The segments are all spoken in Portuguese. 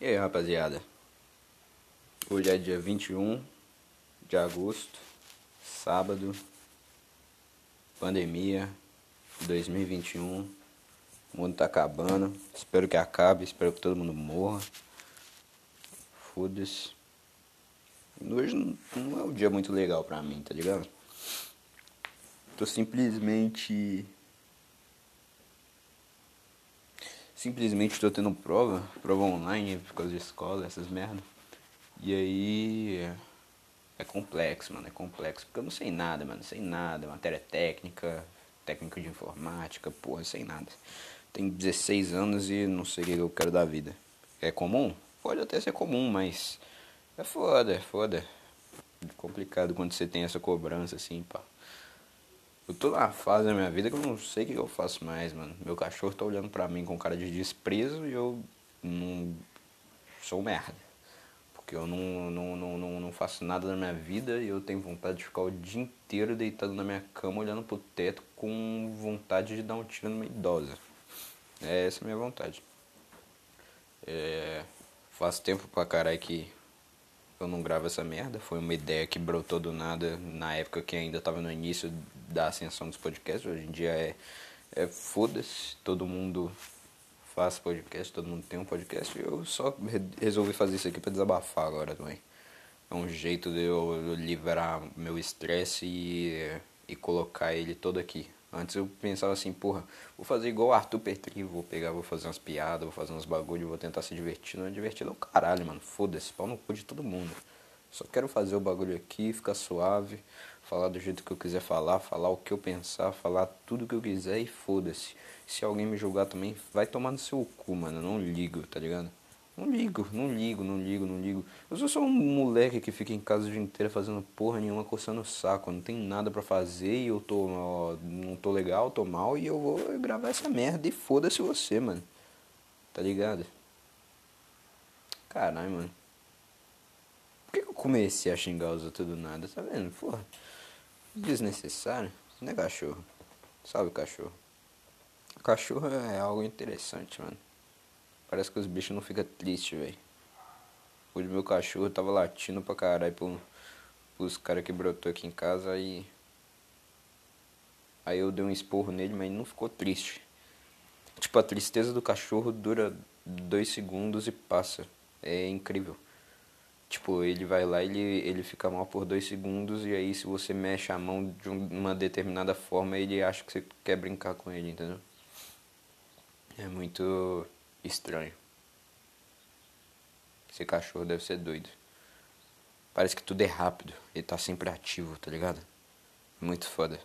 E aí, rapaziada? Hoje é dia 21 de agosto, sábado, pandemia 2021. O mundo tá acabando. Espero que acabe, espero que todo mundo morra. Foda-se. Hoje não, não é um dia muito legal pra mim, tá ligado? Tô simplesmente simplesmente estou tendo prova, prova online por causa de escola, essas merda. E aí é complexo, mano, é complexo, porque eu não sei nada, mano, sei nada, matéria técnica, técnica de informática, porra, sei nada. Tenho 16 anos e não sei o que eu quero da vida. É comum? Pode até ser comum, mas é foda, é foda. É complicado quando você tem essa cobrança assim, pá. Eu tô numa fase da minha vida que eu não sei o que eu faço mais, mano. Meu cachorro tá olhando pra mim com cara de desprezo e eu não sou merda. Porque eu não, não, não, não, não faço nada na minha vida e eu tenho vontade de ficar o dia inteiro deitado na minha cama olhando pro teto com vontade de dar um tiro numa idosa. É essa a minha vontade. É, faz tempo pra caralho que eu não gravo essa merda. Foi uma ideia que brotou do nada na época que ainda tava no início da ascensão dos podcasts. Hoje em dia é, é foda-se, todo mundo faz podcast, todo mundo tem um podcast. Eu só resolvi fazer isso aqui para desabafar agora também. É um jeito de eu liberar meu estresse e, e colocar ele todo aqui. Antes eu pensava assim, porra, vou fazer igual o Arthur Petri, vou pegar, vou fazer umas piadas, vou fazer uns bagulho, vou tentar se divertir. Não é divertido é caralho, mano. Foda-se, pau no cu de todo mundo. Só quero fazer o bagulho aqui, ficar suave, falar do jeito que eu quiser falar, falar o que eu pensar, falar tudo que eu quiser e foda-se. Se alguém me julgar também, vai tomar no seu cu, mano. Eu não ligo, tá ligado? Não ligo, não ligo, não ligo, não ligo. Eu sou só um moleque que fica em casa o dia inteiro fazendo porra nenhuma, coçando o saco. Não tem nada para fazer e eu tô. Ó, não tô legal, tô mal e eu vou gravar essa merda e foda-se você, mano. Tá ligado? Caralho, mano. Por que eu comecei a xingar os outros do nada? Tá vendo? Porra. Desnecessário. Não é cachorro. Salve cachorro. Cachorro é algo interessante, mano. Parece que os bichos não ficam tristes, velho. O meu cachorro tava latindo pra caralho pro, pros caras que brotou aqui em casa aí. Aí eu dei um esporro nele, mas não ficou triste. Tipo, a tristeza do cachorro dura dois segundos e passa. É incrível. Tipo, ele vai lá, ele, ele fica mal por dois segundos e aí se você mexe a mão de uma determinada forma, ele acha que você quer brincar com ele, entendeu? É muito estranho. Esse cachorro deve ser doido. Parece que tudo é rápido. Ele tá sempre ativo, tá ligado? Muito foda.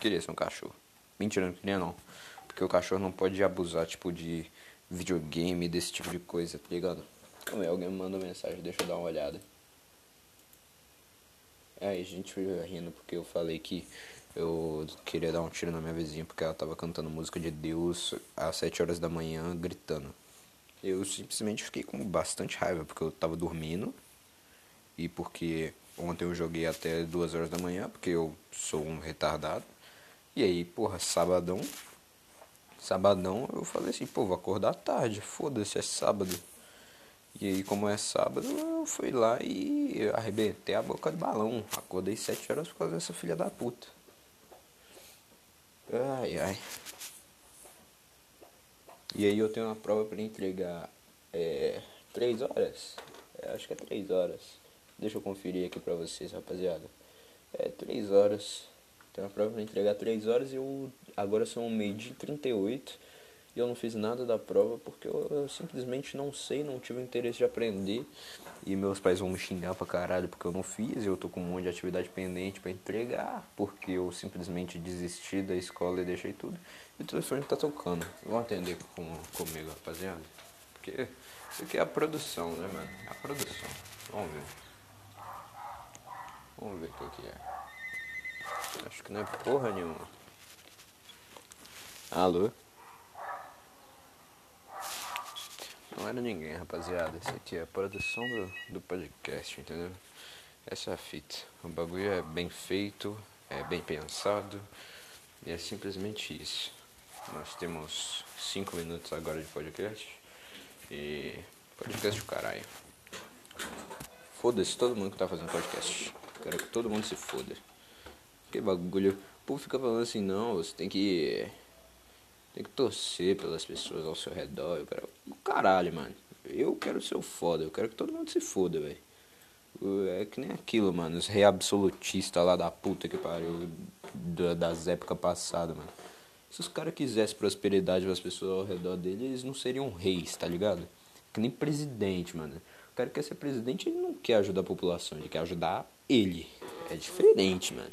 Queria ser um cachorro. Mentira, não queria não. Porque o cachorro não pode abusar, tipo, de videogame, desse tipo de coisa, tá ligado? Como é, alguém me mandou mensagem, deixa eu dar uma olhada. Aí, gente rindo porque eu falei que eu queria dar um tiro na minha vizinha porque ela tava cantando música de Deus às 7 horas da manhã, gritando. Eu simplesmente fiquei com bastante raiva porque eu tava dormindo e porque ontem eu joguei até 2 horas da manhã porque eu sou um retardado. E aí, porra, sabadão. Sabadão eu falei assim, pô, vou acordar tarde, foda-se, é sábado. E aí, como é sábado, eu fui lá e arrebentei a boca de balão. Acordei 7 horas por causa dessa filha da puta. Ai, ai. E aí eu tenho uma prova para entregar é, três horas. É, acho que é três horas. Deixa eu conferir aqui pra vocês, rapaziada. É três horas. Tenho uma prova para entregar três horas e eu agora são meio dia 38 e eu não fiz nada da prova porque eu, eu, simplesmente não sei, não tive interesse de aprender. E meus pais vão me xingar pra caralho porque eu não fiz. Eu tô com um monte de atividade pendente para entregar porque eu simplesmente desisti da escola e deixei tudo. E o telefone tá tocando. Vão atender com, comigo, rapaziada. Porque isso aqui é a produção, né, mano? É a produção. Vamos ver. Vamos ver o que é. Acho que não é porra nenhuma. Alô? Não era ninguém, rapaziada. Esse aqui é a produção do, do podcast, entendeu? Essa é a fita. O bagulho é bem feito, é bem pensado e é simplesmente isso. Nós temos 5 minutos agora de podcast e Podcast do caralho. Foda-se todo mundo que tá fazendo podcast. Quero que todo mundo se foda. Que bagulho. O povo fica falando assim, não, você tem que. Tem que torcer pelas pessoas ao seu redor. Eu quero. Caralho, mano. Eu quero ser o foda. Eu quero que todo mundo se foda, velho. É que nem aquilo, mano. Os rei absolutistas lá da puta que pariu. Das épocas passadas, mano. Se os caras quisessem prosperidade para as pessoas ao redor dele, eles não seriam reis, tá ligado? Que nem presidente, mano. O cara que quer ser presidente, ele não quer ajudar a população, ele quer ajudar ele. É diferente, mano.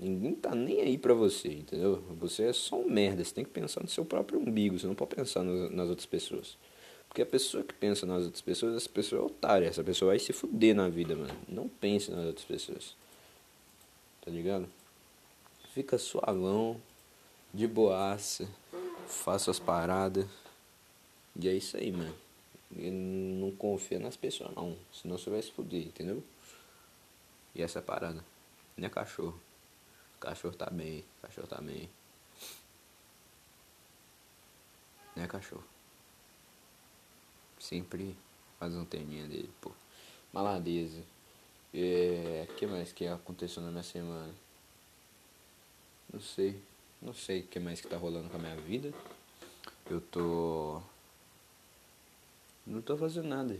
Ninguém tá nem aí pra você, entendeu? Você é só um merda, você tem que pensar no seu próprio umbigo, você não pode pensar nas outras pessoas. Porque a pessoa que pensa nas outras pessoas, essa pessoa é otária, essa pessoa vai se fuder na vida, mano. Não pense nas outras pessoas. Tá ligado? Fica suavão, de boaça, faça as paradas. E é isso aí, mano. E não confia nas pessoas não, senão você vai se fuder, entendeu? E essa parada. Não é cachorro. Cachorro tá bem, cachorro tá bem. Não é cachorro. Sempre faz um teninha dele, pô. Maladeza. É. O que mais que aconteceu na minha semana? Não sei. Não sei o que mais que tá rolando com a minha vida. Eu tô. Não tô fazendo nada.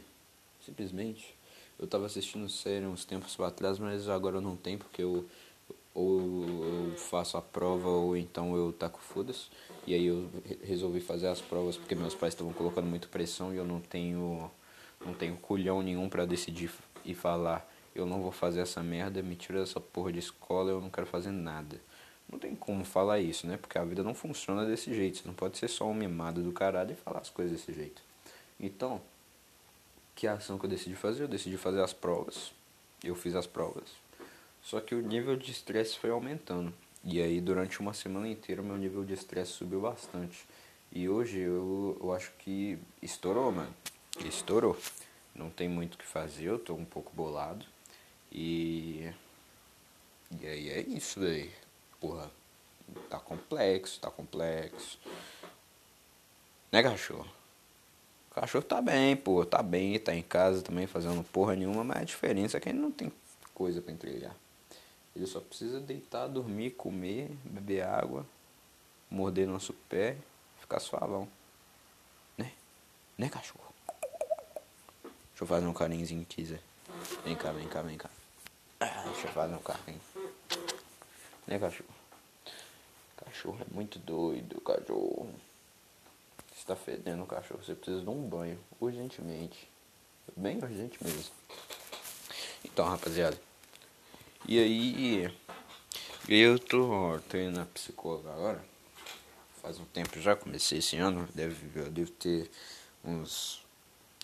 Simplesmente. Eu tava assistindo série uns tempos atrás, mas agora eu não tenho porque eu ou eu faço a prova ou então eu taco foda-se. E aí eu resolvi fazer as provas porque meus pais estavam colocando muito pressão e eu não tenho não tenho culhão nenhum para decidir e falar eu não vou fazer essa merda, me tira dessa porra de escola, eu não quero fazer nada. Não tem como falar isso, né? Porque a vida não funciona desse jeito. Você não pode ser só um mimado do caralho e falar as coisas desse jeito. Então, que ação que eu decidi fazer? Eu decidi fazer as provas. Eu fiz as provas. Só que o nível de estresse foi aumentando. E aí, durante uma semana inteira, meu nível de estresse subiu bastante. E hoje eu, eu acho que estourou, mano. Estourou. Não tem muito o que fazer, eu tô um pouco bolado. E. E aí é isso, velho porra, tá complexo, tá complexo. Né, cachorro? O cachorro tá bem, pô, tá bem, tá em casa também fazendo porra nenhuma, mas a diferença é que ele não tem coisa para entregar. Ele só precisa deitar, dormir, comer, beber água, morder nosso pé, ficar suavão. Né? Né, cachorro? Deixa eu fazer um carinhozinho aqui, Zé. Vem cá, vem cá, vem cá. Ah, deixa eu fazer um carinho. Né, cachorro? Cachorro é muito doido, cachorro. Você tá fedendo, cachorro. Você precisa de um banho, urgentemente. Bem urgente mesmo. Então, rapaziada. E aí. Eu tô, tô indo na psicóloga agora. Faz um tempo já, comecei esse ano. Deve, eu devo ter uns.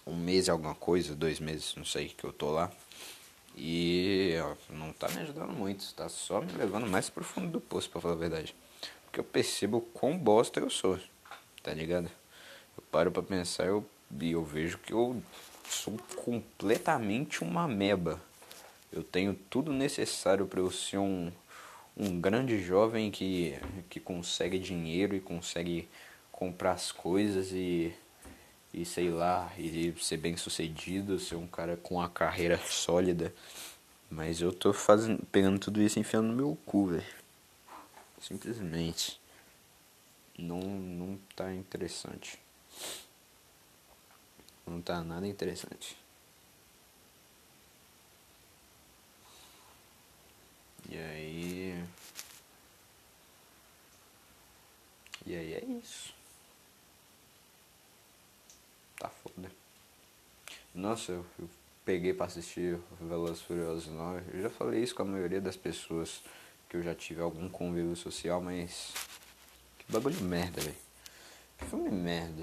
Um mês, alguma coisa, dois meses, não sei, que eu tô lá. E ó, não tá me ajudando muito, tá só me levando mais pro fundo do poço, pra falar a verdade. Porque eu percebo quão bosta eu sou, tá ligado? Eu paro pra pensar eu, e eu vejo que eu sou completamente uma meba. Eu tenho tudo necessário para eu ser um, um grande jovem que, que consegue dinheiro e consegue comprar as coisas e e sei lá, e ser bem sucedido, ser um cara com uma carreira sólida. Mas eu tô fazendo, pegando tudo isso e enfiando no meu cu, velho. Simplesmente. Não, não tá interessante. Não tá nada interessante. E aí. E aí é isso. Tá foda. Nossa, eu, eu peguei pra assistir Velozes Furiosos 9. Eu já falei isso com a maioria das pessoas que eu já tive algum convívio social, mas. Que bagulho de merda, velho. Filme merda.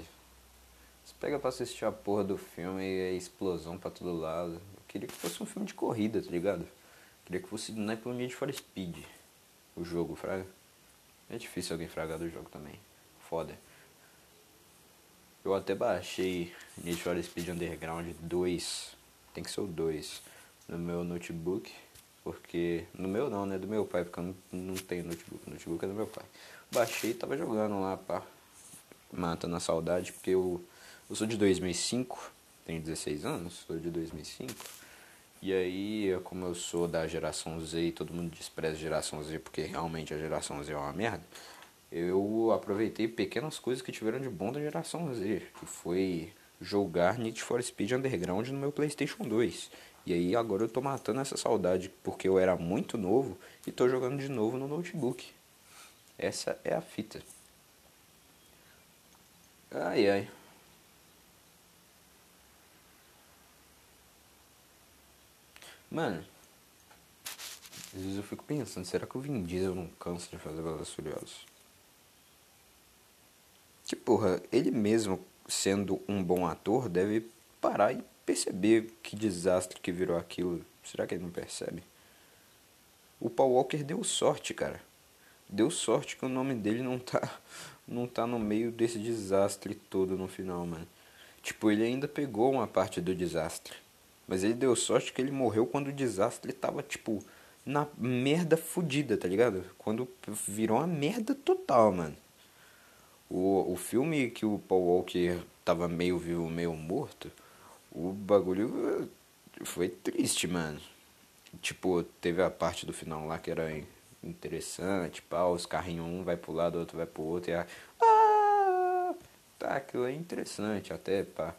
Você pega pra assistir a porra do filme e é explosão pra todo lado. Eu queria que fosse um filme de corrida, tá ligado? Eu queria que fosse na pelo Need for Speed. O jogo, fraga. É difícil alguém fragar do jogo também. Foda. Eu até baixei Need for Speed Underground 2, tem que ser o 2, no meu notebook, porque. No meu não, né? Do meu pai, porque eu não, tenho notebook. O notebook é do meu pai. Baixei e tava jogando lá, pá. Matando a saudade, porque o, Eu sou de 2005, tenho 16 anos, sou de 2005. E aí, como eu sou da geração Z e todo mundo despreza a geração Z porque realmente a geração Z é uma merda, eu aproveitei pequenas coisas que tiveram de bom da geração Z, que foi jogar Need for Speed Underground no meu PlayStation 2. E aí agora eu tô matando essa saudade porque eu era muito novo e tô jogando de novo no notebook. Essa é a fita. Ai ai. Mano, às vezes eu fico pensando, será que o Vin Diesel não cansa de fazer Velozes Furiosos? Que porra, ele mesmo sendo um bom ator deve parar e perceber que desastre que virou aquilo. Será que ele não percebe? O Paul Walker deu sorte, cara. Deu sorte que o nome dele não tá não tá no meio desse desastre todo no final, mano. Tipo, ele ainda pegou uma parte do desastre. Mas ele deu sorte que ele morreu quando o desastre tava, tipo, na merda fodida, tá ligado? Quando virou uma merda total, mano. O, o filme que o Paul Walker tava meio vivo, meio morto, o bagulho foi triste, mano. Tipo, teve a parte do final lá que era interessante, pá, os carrinhos um vai pro lado, outro vai pro outro e a. Ah! Tá, aquilo é interessante até pra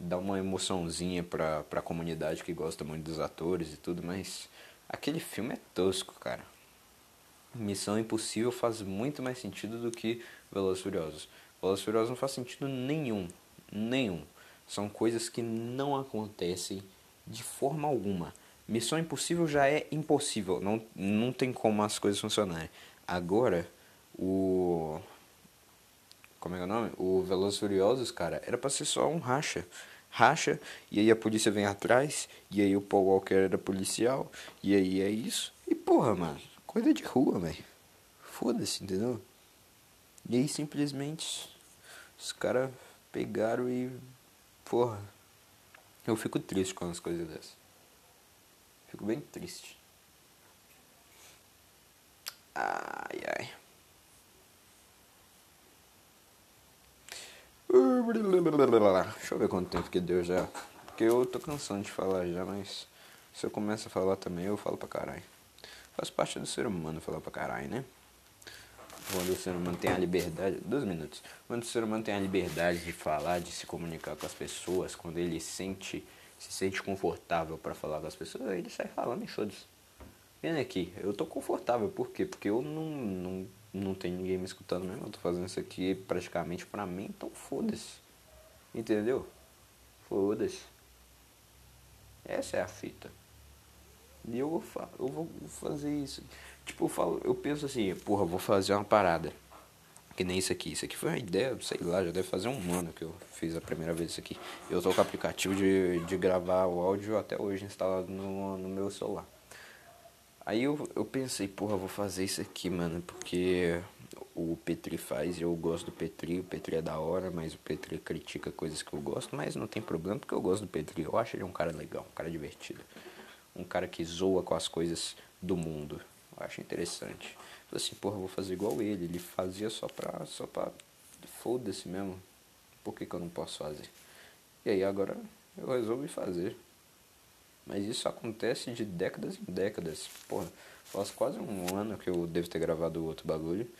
dar uma emoçãozinha pra, pra comunidade que gosta muito dos atores e tudo, mas aquele filme é tosco, cara. Missão Impossível faz muito mais sentido do que Velozes Furiosos. Velozes Furiosos não faz sentido nenhum, nenhum. São coisas que não acontecem de forma alguma. Missão Impossível já é impossível, não, não tem como as coisas funcionarem. Agora, o. Como é é o nome? O Velozes Furiosos, cara, era pra ser só um racha. Racha, e aí a polícia vem atrás, e aí o Paul Walker era policial, e aí é isso. E porra, mano, coisa de rua, velho. Foda-se, entendeu? E aí simplesmente os caras pegaram e. Porra. Eu fico triste com as coisas dessas. Fico bem triste. Ai ai. Deixa eu ver quanto tempo que deu já. Porque eu tô cansando de falar já, mas se eu começo a falar também, eu falo pra caralho. Faz parte do ser humano falar pra caralho, né? quando o ser humano tem a liberdade, dois minutos, quando o ser humano tem a liberdade de falar, de se comunicar com as pessoas, quando ele sente, se sente confortável para falar com as pessoas, ele sai falando em shows. Vem aqui, eu tô confortável, por quê? Porque eu não, não, não tenho ninguém me escutando mesmo, eu tô fazendo isso aqui praticamente pra mim, então foda-se. Entendeu? Foda-se. Essa é a fita. E eu vou, eu vou fazer isso. Tipo, eu, falo, eu penso assim, porra, vou fazer uma parada. Que nem isso aqui. Isso aqui foi uma ideia, sei lá, já deve fazer um ano que eu fiz a primeira vez isso aqui. Eu tô com o aplicativo de, de gravar o áudio até hoje instalado no, no meu celular. Aí eu, eu pensei, porra, vou fazer isso aqui, mano, porque o Petri faz e eu gosto do Petri. O Petri é da hora, mas o Petri critica coisas que eu gosto, mas não tem problema porque eu gosto do Petri. Eu acho ele um cara legal, um cara divertido. Um cara que zoa com as coisas do mundo. Eu acho interessante. Falei assim, porra, vou fazer igual ele. Ele fazia só pra. só pra. Foda-se mesmo. Por que, que eu não posso fazer? E aí agora eu resolvi fazer. Mas isso acontece de décadas em décadas. Porra, faz quase um ano que eu devo ter gravado outro bagulho.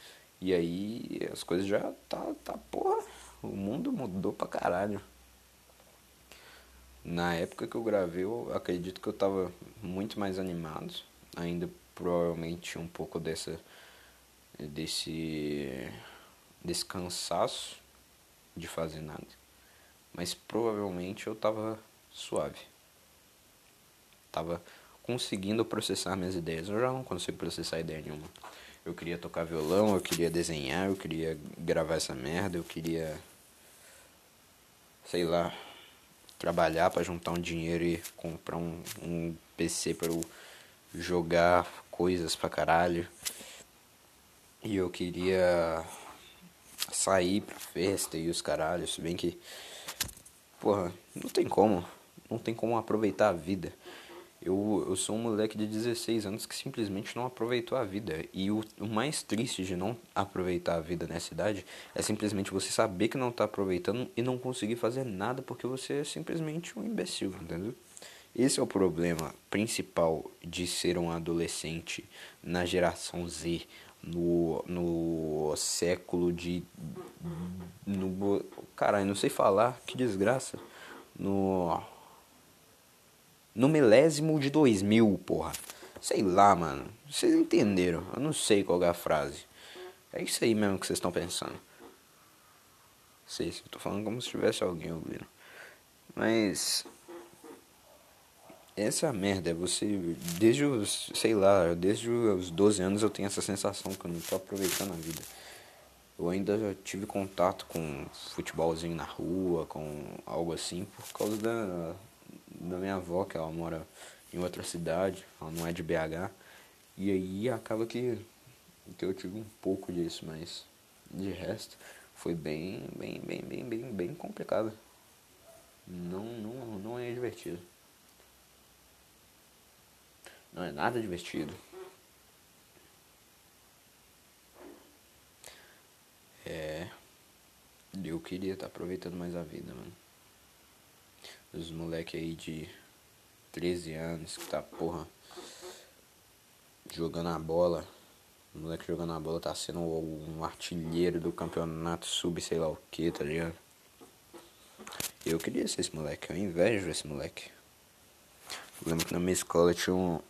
E aí as coisas já tá, tá, porra. O mundo mudou pra caralho. Na época que eu gravei, eu acredito que eu tava muito mais animado. Ainda provavelmente um pouco dessa desse desse cansaço de fazer nada. Mas provavelmente eu tava suave. Tava conseguindo processar minhas ideias. Eu já não consigo processar ideia nenhuma. Eu queria tocar violão, eu queria desenhar, eu queria gravar essa merda, eu queria sei lá, trabalhar para juntar um dinheiro e comprar um, um PC para eu jogar coisas pra caralho. E eu queria sair pra festa e os caralhos, se bem que. Porra, não tem como. Não tem como aproveitar a vida. Eu, eu sou um moleque de 16 anos que simplesmente não aproveitou a vida. E o, o mais triste de não aproveitar a vida nessa idade é simplesmente você saber que não está aproveitando e não conseguir fazer nada porque você é simplesmente um imbecil, entendeu? Esse é o problema principal de ser um adolescente na geração Z, no, no século de. No, caralho, não sei falar, que desgraça. No no milésimo de 2000, porra. Sei lá, mano. Vocês entenderam. Eu não sei qual é a frase. É isso aí mesmo que vocês estão pensando. Sei se eu tô falando como se tivesse alguém ouvindo. Mas. Essa merda. É você. Desde os. Sei lá. Desde os 12 anos eu tenho essa sensação que eu não tô aproveitando a vida. Eu ainda tive contato com futebolzinho na rua, com algo assim, por causa da, da minha avó, que ela mora em outra cidade, ela não é de BH. E aí acaba que, que eu tive um pouco disso, mas de resto foi bem, bem, bem, bem, bem, bem complicado. Não, não, não é divertido. Não é nada divertido. É. Eu queria estar tá aproveitando mais a vida, mano. Os moleque aí de 13 anos que tá, porra, jogando a bola. O moleque jogando a bola tá sendo um artilheiro do campeonato sub sei lá o que, tá ligado? Eu queria ser esse moleque, eu invejo esse moleque. Eu lembro que na minha escola tinha um.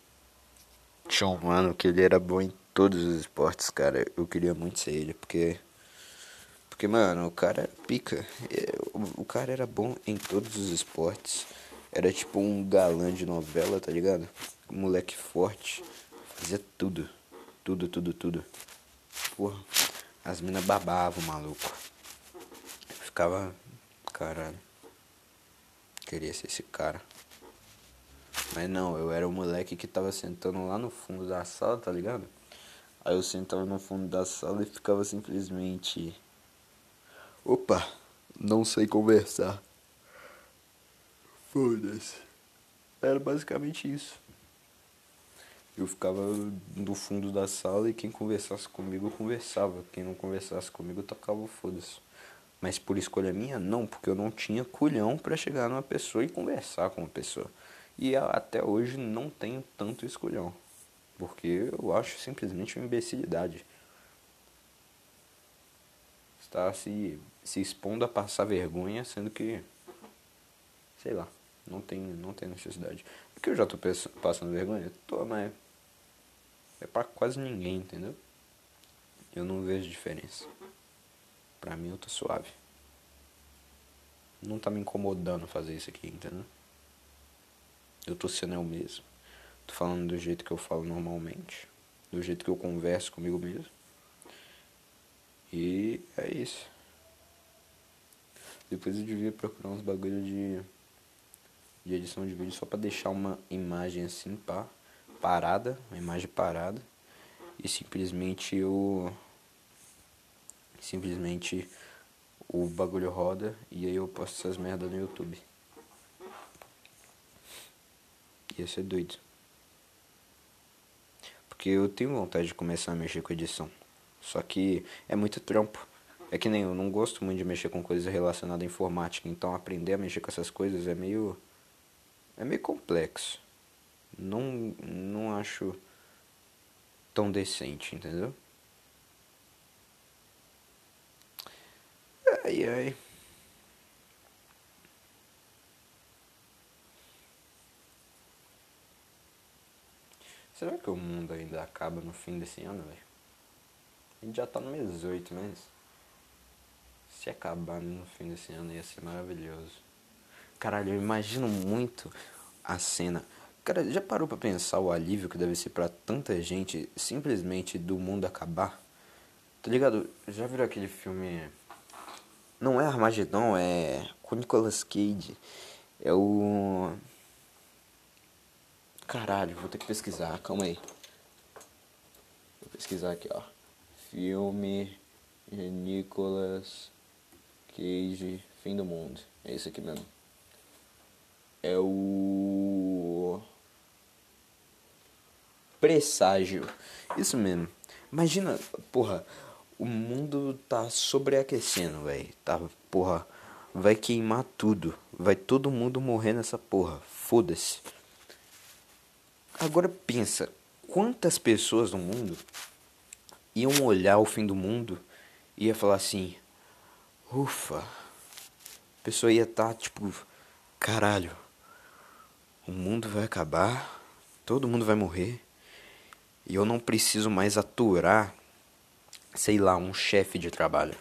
Tinha um mano que ele era bom em todos os esportes, cara. Eu queria muito ser ele, porque porque, mano, o cara pica. É, o cara era bom em todos os esportes. Era tipo um galã de novela, tá ligado? Moleque forte. Fazia tudo. Tudo, tudo, tudo. Porra. As minas babavam, maluco. ficava. Caralho. Queria ser esse cara. Mas não, eu era o moleque que tava sentando lá no fundo da sala, tá ligado? Aí eu sentava no fundo da sala e ficava simplesmente Opa, não sei conversar. Foda-se. Era basicamente isso. Eu ficava no fundo da sala e quem conversasse comigo conversava. Quem não conversasse comigo tocava foda-se. Mas por escolha minha, não, porque eu não tinha culhão para chegar numa pessoa e conversar com uma pessoa. E até hoje não tenho tanto escolhão. Porque eu acho simplesmente uma imbecilidade. Está se se expondo a passar vergonha, sendo que, sei lá, não tem, não tem necessidade. Porque eu já tô passando vergonha? Tô, mas é pra quase ninguém, entendeu? Eu não vejo diferença. Pra mim eu tô suave. Não tá me incomodando fazer isso aqui, entendeu? Eu tô sendo eu mesmo. Tô falando do jeito que eu falo normalmente. Do jeito que eu converso comigo mesmo. E é isso. Depois eu devia procurar uns bagulho de, de edição de vídeo só pra deixar uma imagem assim, pá, parada, uma imagem parada. E simplesmente eu. Simplesmente o bagulho roda e aí eu posto essas merdas no YouTube. Ia ser doido. Porque eu tenho vontade de começar a mexer com edição. Só que é muito trampo. É que nem eu não gosto muito de mexer com coisas relacionadas à informática, então aprender a mexer com essas coisas é meio. é meio complexo. Não, não acho tão decente, entendeu? Ai ai. Será que o mundo ainda acaba no fim desse ano, velho? A gente já tá no mês 8, mas. Se acabar no fim desse ano ia ser maravilhoso. Caralho, eu imagino muito a cena. Cara, já parou pra pensar o alívio que deve ser para tanta gente simplesmente do mundo acabar? Tá ligado? Já viram aquele filme. Não é Armagedon, é. Com Nicolas Cage. É o. Caralho, vou ter que pesquisar, calma aí. Vou pesquisar aqui, ó. Filme Nicolas Cage, Fim do Mundo. É esse aqui mesmo. É o. presságio. Isso mesmo. Imagina, porra, o mundo tá sobreaquecendo, velho. Tá, porra, vai queimar tudo. Vai todo mundo morrer nessa porra. Foda-se. Agora pensa, quantas pessoas no mundo iam olhar o fim do mundo e ia falar assim: "Ufa". A pessoa ia estar tá, tipo, caralho. O mundo vai acabar, todo mundo vai morrer. E eu não preciso mais aturar, sei lá, um chefe de trabalho.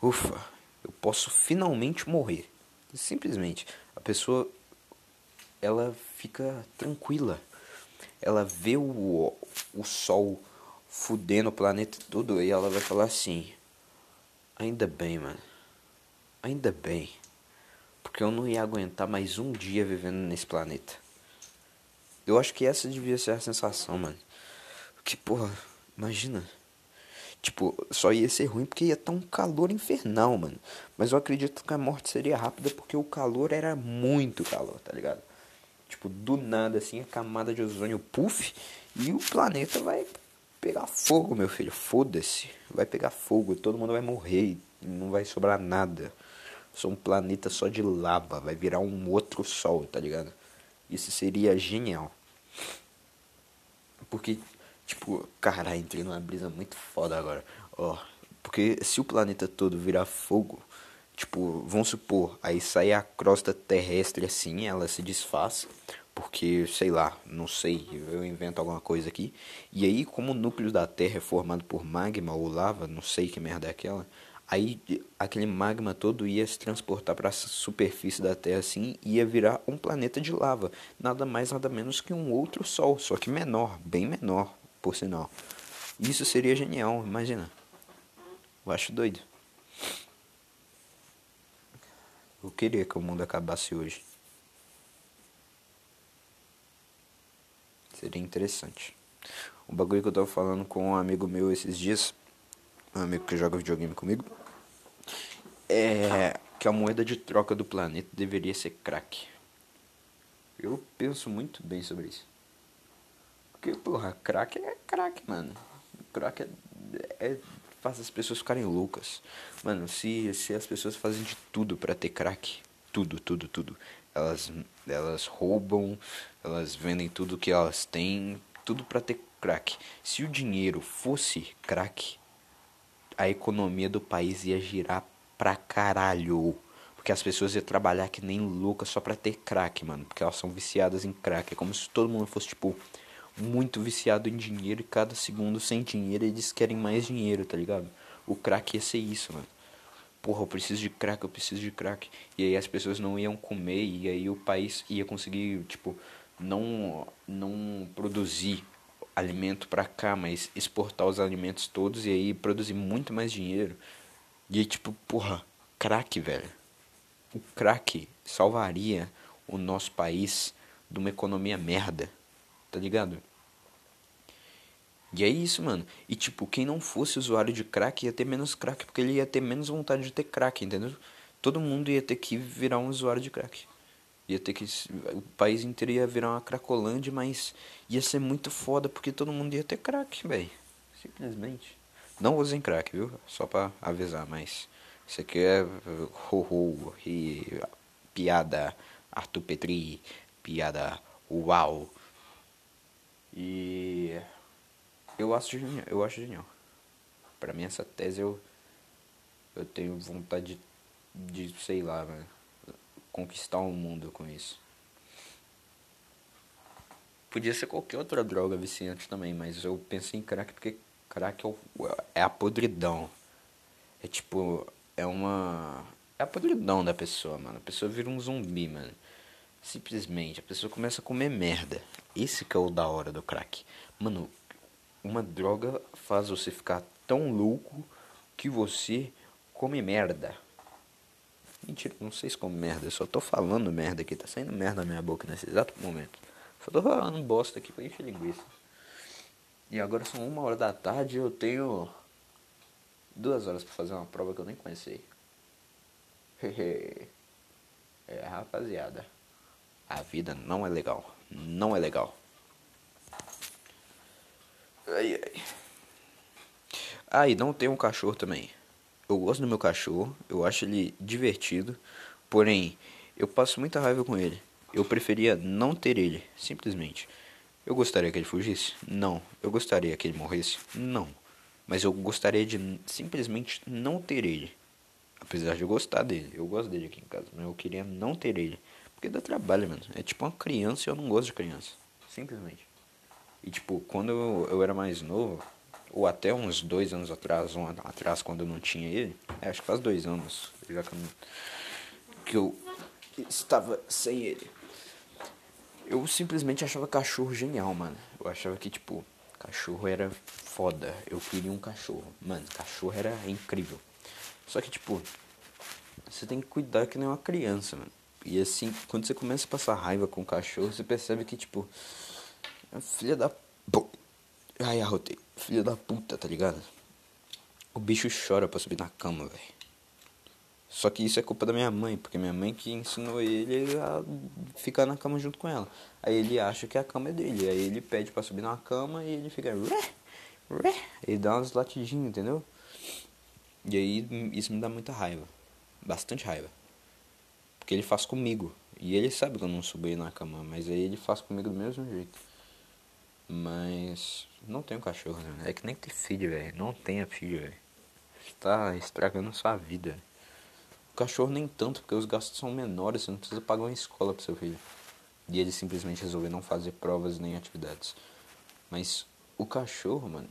Ufa, eu posso finalmente morrer. Simplesmente, a pessoa ela fica tranquila. Ela vê o, o sol fudendo o planeta todo e ela vai falar assim: Ainda bem, mano. Ainda bem. Porque eu não ia aguentar mais um dia vivendo nesse planeta. Eu acho que essa devia ser a sensação, mano. Que porra, imagina. Tipo, só ia ser ruim porque ia estar um calor infernal, mano. Mas eu acredito que a morte seria rápida porque o calor era muito calor, tá ligado? Tipo, do nada, assim, a camada de ozônio puff e o planeta vai pegar fogo, meu filho. Foda-se. Vai pegar fogo, todo mundo vai morrer, não vai sobrar nada. Sou um planeta só de lava, vai virar um outro sol, tá ligado? Isso seria genial. Porque Tipo, caralho, entrei numa brisa muito foda agora. Ó, porque se o planeta todo virar fogo, tipo, vamos supor, aí sai a crosta terrestre assim, ela se desfaz, porque, sei lá, não sei, eu invento alguma coisa aqui. E aí, como o núcleo da Terra é formado por magma ou lava, não sei que merda é aquela, aí aquele magma todo ia se transportar para a superfície da Terra assim, e ia virar um planeta de lava, nada mais nada menos que um outro sol, só que menor, bem menor, por sinal. Isso seria genial, imagina. Eu acho doido. Eu queria que o mundo acabasse hoje. Seria interessante. Um bagulho que eu tava falando com um amigo meu esses dias, um amigo que joga videogame comigo, é que a moeda de troca do planeta deveria ser crack. Eu penso muito bem sobre isso. Porque, porra, crack é crack, mano. Crack é, é faz as pessoas ficarem loucas. Mano, se, se as pessoas fazem de tudo para ter crack, tudo, tudo, tudo. Elas, elas roubam, elas vendem tudo que elas têm, tudo para ter crack. Se o dinheiro fosse crack, a economia do país ia girar pra caralho. Porque as pessoas iam trabalhar que nem loucas só pra ter crack, mano. Porque elas são viciadas em crack. É como se todo mundo fosse, tipo, muito viciado em dinheiro e cada segundo sem dinheiro eles querem mais dinheiro, tá ligado? O crack ia ser isso, mano. Porra, eu preciso de crack, eu preciso de crack. E aí as pessoas não iam comer e aí o país ia conseguir, tipo, não não produzir alimento para cá, mas exportar os alimentos todos e aí produzir muito mais dinheiro. E aí, tipo, porra, crack, velho. O crack salvaria o nosso país de uma economia merda tá ligado? E é isso, mano. E tipo, quem não fosse usuário de crack ia ter menos crack, porque ele ia ter menos vontade de ter crack, entendeu? Todo mundo ia ter que virar um usuário de crack. Ia ter que. O país inteiro ia virar uma cracolândia, mas ia ser muito foda porque todo mundo ia ter crack, velho. Simplesmente. Não usem crack, viu? Só pra avisar, mas. Isso aqui é. Ho, ho, hi, piada. Arthur Petri. Piada. Uau. E eu acho genial, eu acho genial. Para mim essa tese eu eu tenho vontade de, de sei lá, né, conquistar o um mundo com isso. Podia ser qualquer outra droga viciante também, mas eu pensei em crack porque crack é, o, é a podridão. É tipo, é uma. É a podridão da pessoa, mano. A pessoa vira um zumbi, mano. Simplesmente, a pessoa começa a comer merda. Esse que é o da hora do crack. Mano, uma droga faz você ficar tão louco que você come merda. Mentira, não sei se come merda, eu só tô falando merda aqui, tá saindo merda na minha boca nesse exato momento. Só tô falando bosta aqui pra encher linguiça. E agora são uma hora da tarde e eu tenho duas horas pra fazer uma prova que eu nem conheci. é, rapaziada. A vida não é legal. Não é legal. Ai, ai. Ah, e não tem um cachorro também. Eu gosto do meu cachorro, eu acho ele divertido, porém, eu passo muita raiva com ele. Eu preferia não ter ele, simplesmente. Eu gostaria que ele fugisse? Não. Eu gostaria que ele morresse? Não. Mas eu gostaria de simplesmente não ter ele. Apesar de eu gostar dele. Eu gosto dele aqui em casa, mas eu queria não ter ele. Porque dá trabalho, mano. É tipo uma criança e eu não gosto de criança. Simplesmente. E tipo, quando eu, eu era mais novo, ou até uns dois anos atrás, um ano atrás, quando eu não tinha ele, é, acho que faz dois anos, já que eu, não, que eu estava sem ele. Eu simplesmente achava cachorro genial, mano. Eu achava que, tipo, cachorro era foda. Eu queria um cachorro. Mano, cachorro era incrível. Só que, tipo, você tem que cuidar que nem uma criança, mano. E assim, quando você começa a passar raiva com o cachorro, você percebe que, tipo, filha da. Ai, arrotei. Filha da puta, tá ligado? O bicho chora pra subir na cama, velho. Só que isso é culpa da minha mãe, porque minha mãe que ensinou ele a ficar na cama junto com ela. Aí ele acha que a cama é dele. Aí ele pede pra subir na cama e ele fica. E dá umas latidinhas, entendeu? E aí isso me dá muita raiva. Bastante raiva. Porque ele faz comigo. E ele sabe que eu não subi na cama, mas aí ele faz comigo do mesmo jeito. Mas não tenho cachorro, né? É que nem ter filho, velho. Não tenha filho, velho. Tá estragando sua vida. O cachorro nem tanto, porque os gastos são menores, você não precisa pagar uma escola pro seu filho. E ele simplesmente resolver não fazer provas nem atividades. Mas o cachorro, mano,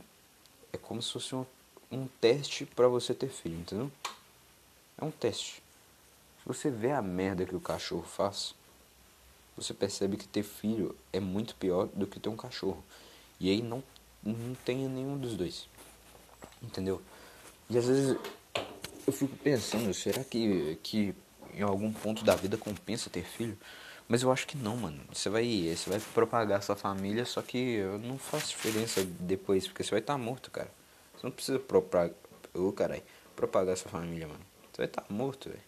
é como se fosse um, um teste para você ter filho, entendeu? É um teste. Você vê a merda que o cachorro faz, você percebe que ter filho é muito pior do que ter um cachorro. E aí não, não tenha nenhum dos dois. Entendeu? E às vezes eu fico pensando, será que, que em algum ponto da vida compensa ter filho? Mas eu acho que não, mano. Você vai, você vai propagar sua família, só que não faz diferença depois, porque você vai estar tá morto, cara. Você não precisa propagar, oh, carai, propagar sua família, mano. Você vai estar tá morto, velho.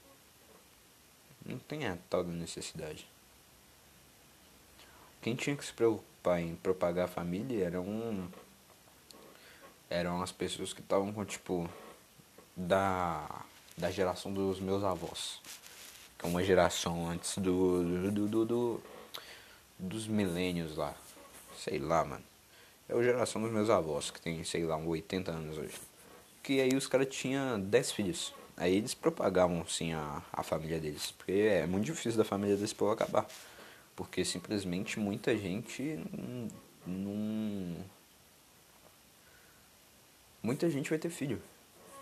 Não tem a tal da necessidade. Quem tinha que se preocupar em propagar a família eram eram as pessoas que estavam com tipo da da geração dos meus avós, que é uma geração antes do do, do, do dos milênios lá, sei lá, mano. É a geração dos meus avós, que tem, sei lá, uns 80 anos hoje. Que aí os caras tinham 10 filhos. Aí eles propagavam, sim, a, a família deles. Porque é muito difícil da família desse povo acabar. Porque simplesmente muita gente não. Muita gente vai ter filho.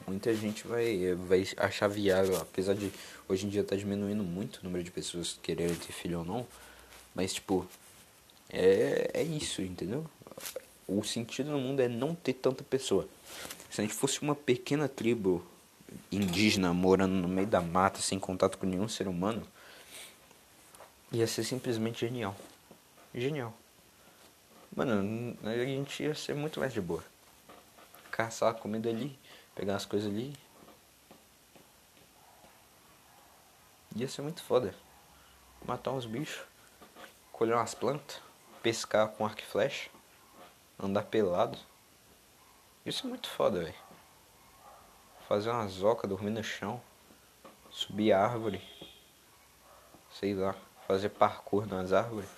Muita gente vai, vai achar viável, apesar de hoje em dia tá diminuindo muito o número de pessoas querendo ter filho ou não. Mas tipo, é, é isso, entendeu? O sentido no mundo é não ter tanta pessoa. Se a gente fosse uma pequena tribo indígena morando no meio da mata, sem contato com nenhum ser humano, Ia ser simplesmente genial. Genial. Mano, a gente ia ser muito mais de boa. Caçar a comida ali, pegar as coisas ali. Ia ser muito foda. Matar uns bichos, colher umas plantas, pescar com arco e flecha, andar pelado. Isso é muito foda, velho. Fazer uma zoca, dormir no chão, subir árvore, sei lá fazer parkour nas árvores.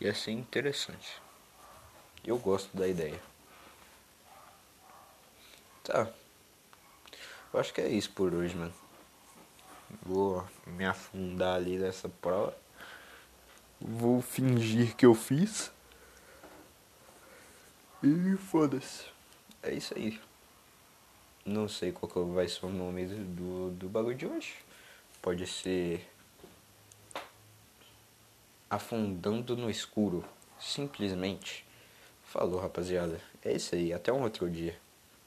Ia ser interessante. Eu gosto da ideia. Tá. Eu acho que é isso por hoje, mano. Vou me afundar ali nessa prova. Vou fingir que eu fiz. E foda-se. É isso aí. Não sei qual vai ser o nome do, do bagulho de hoje. Pode ser afundando no escuro. Simplesmente. Falou, rapaziada. É isso aí. Até um outro dia.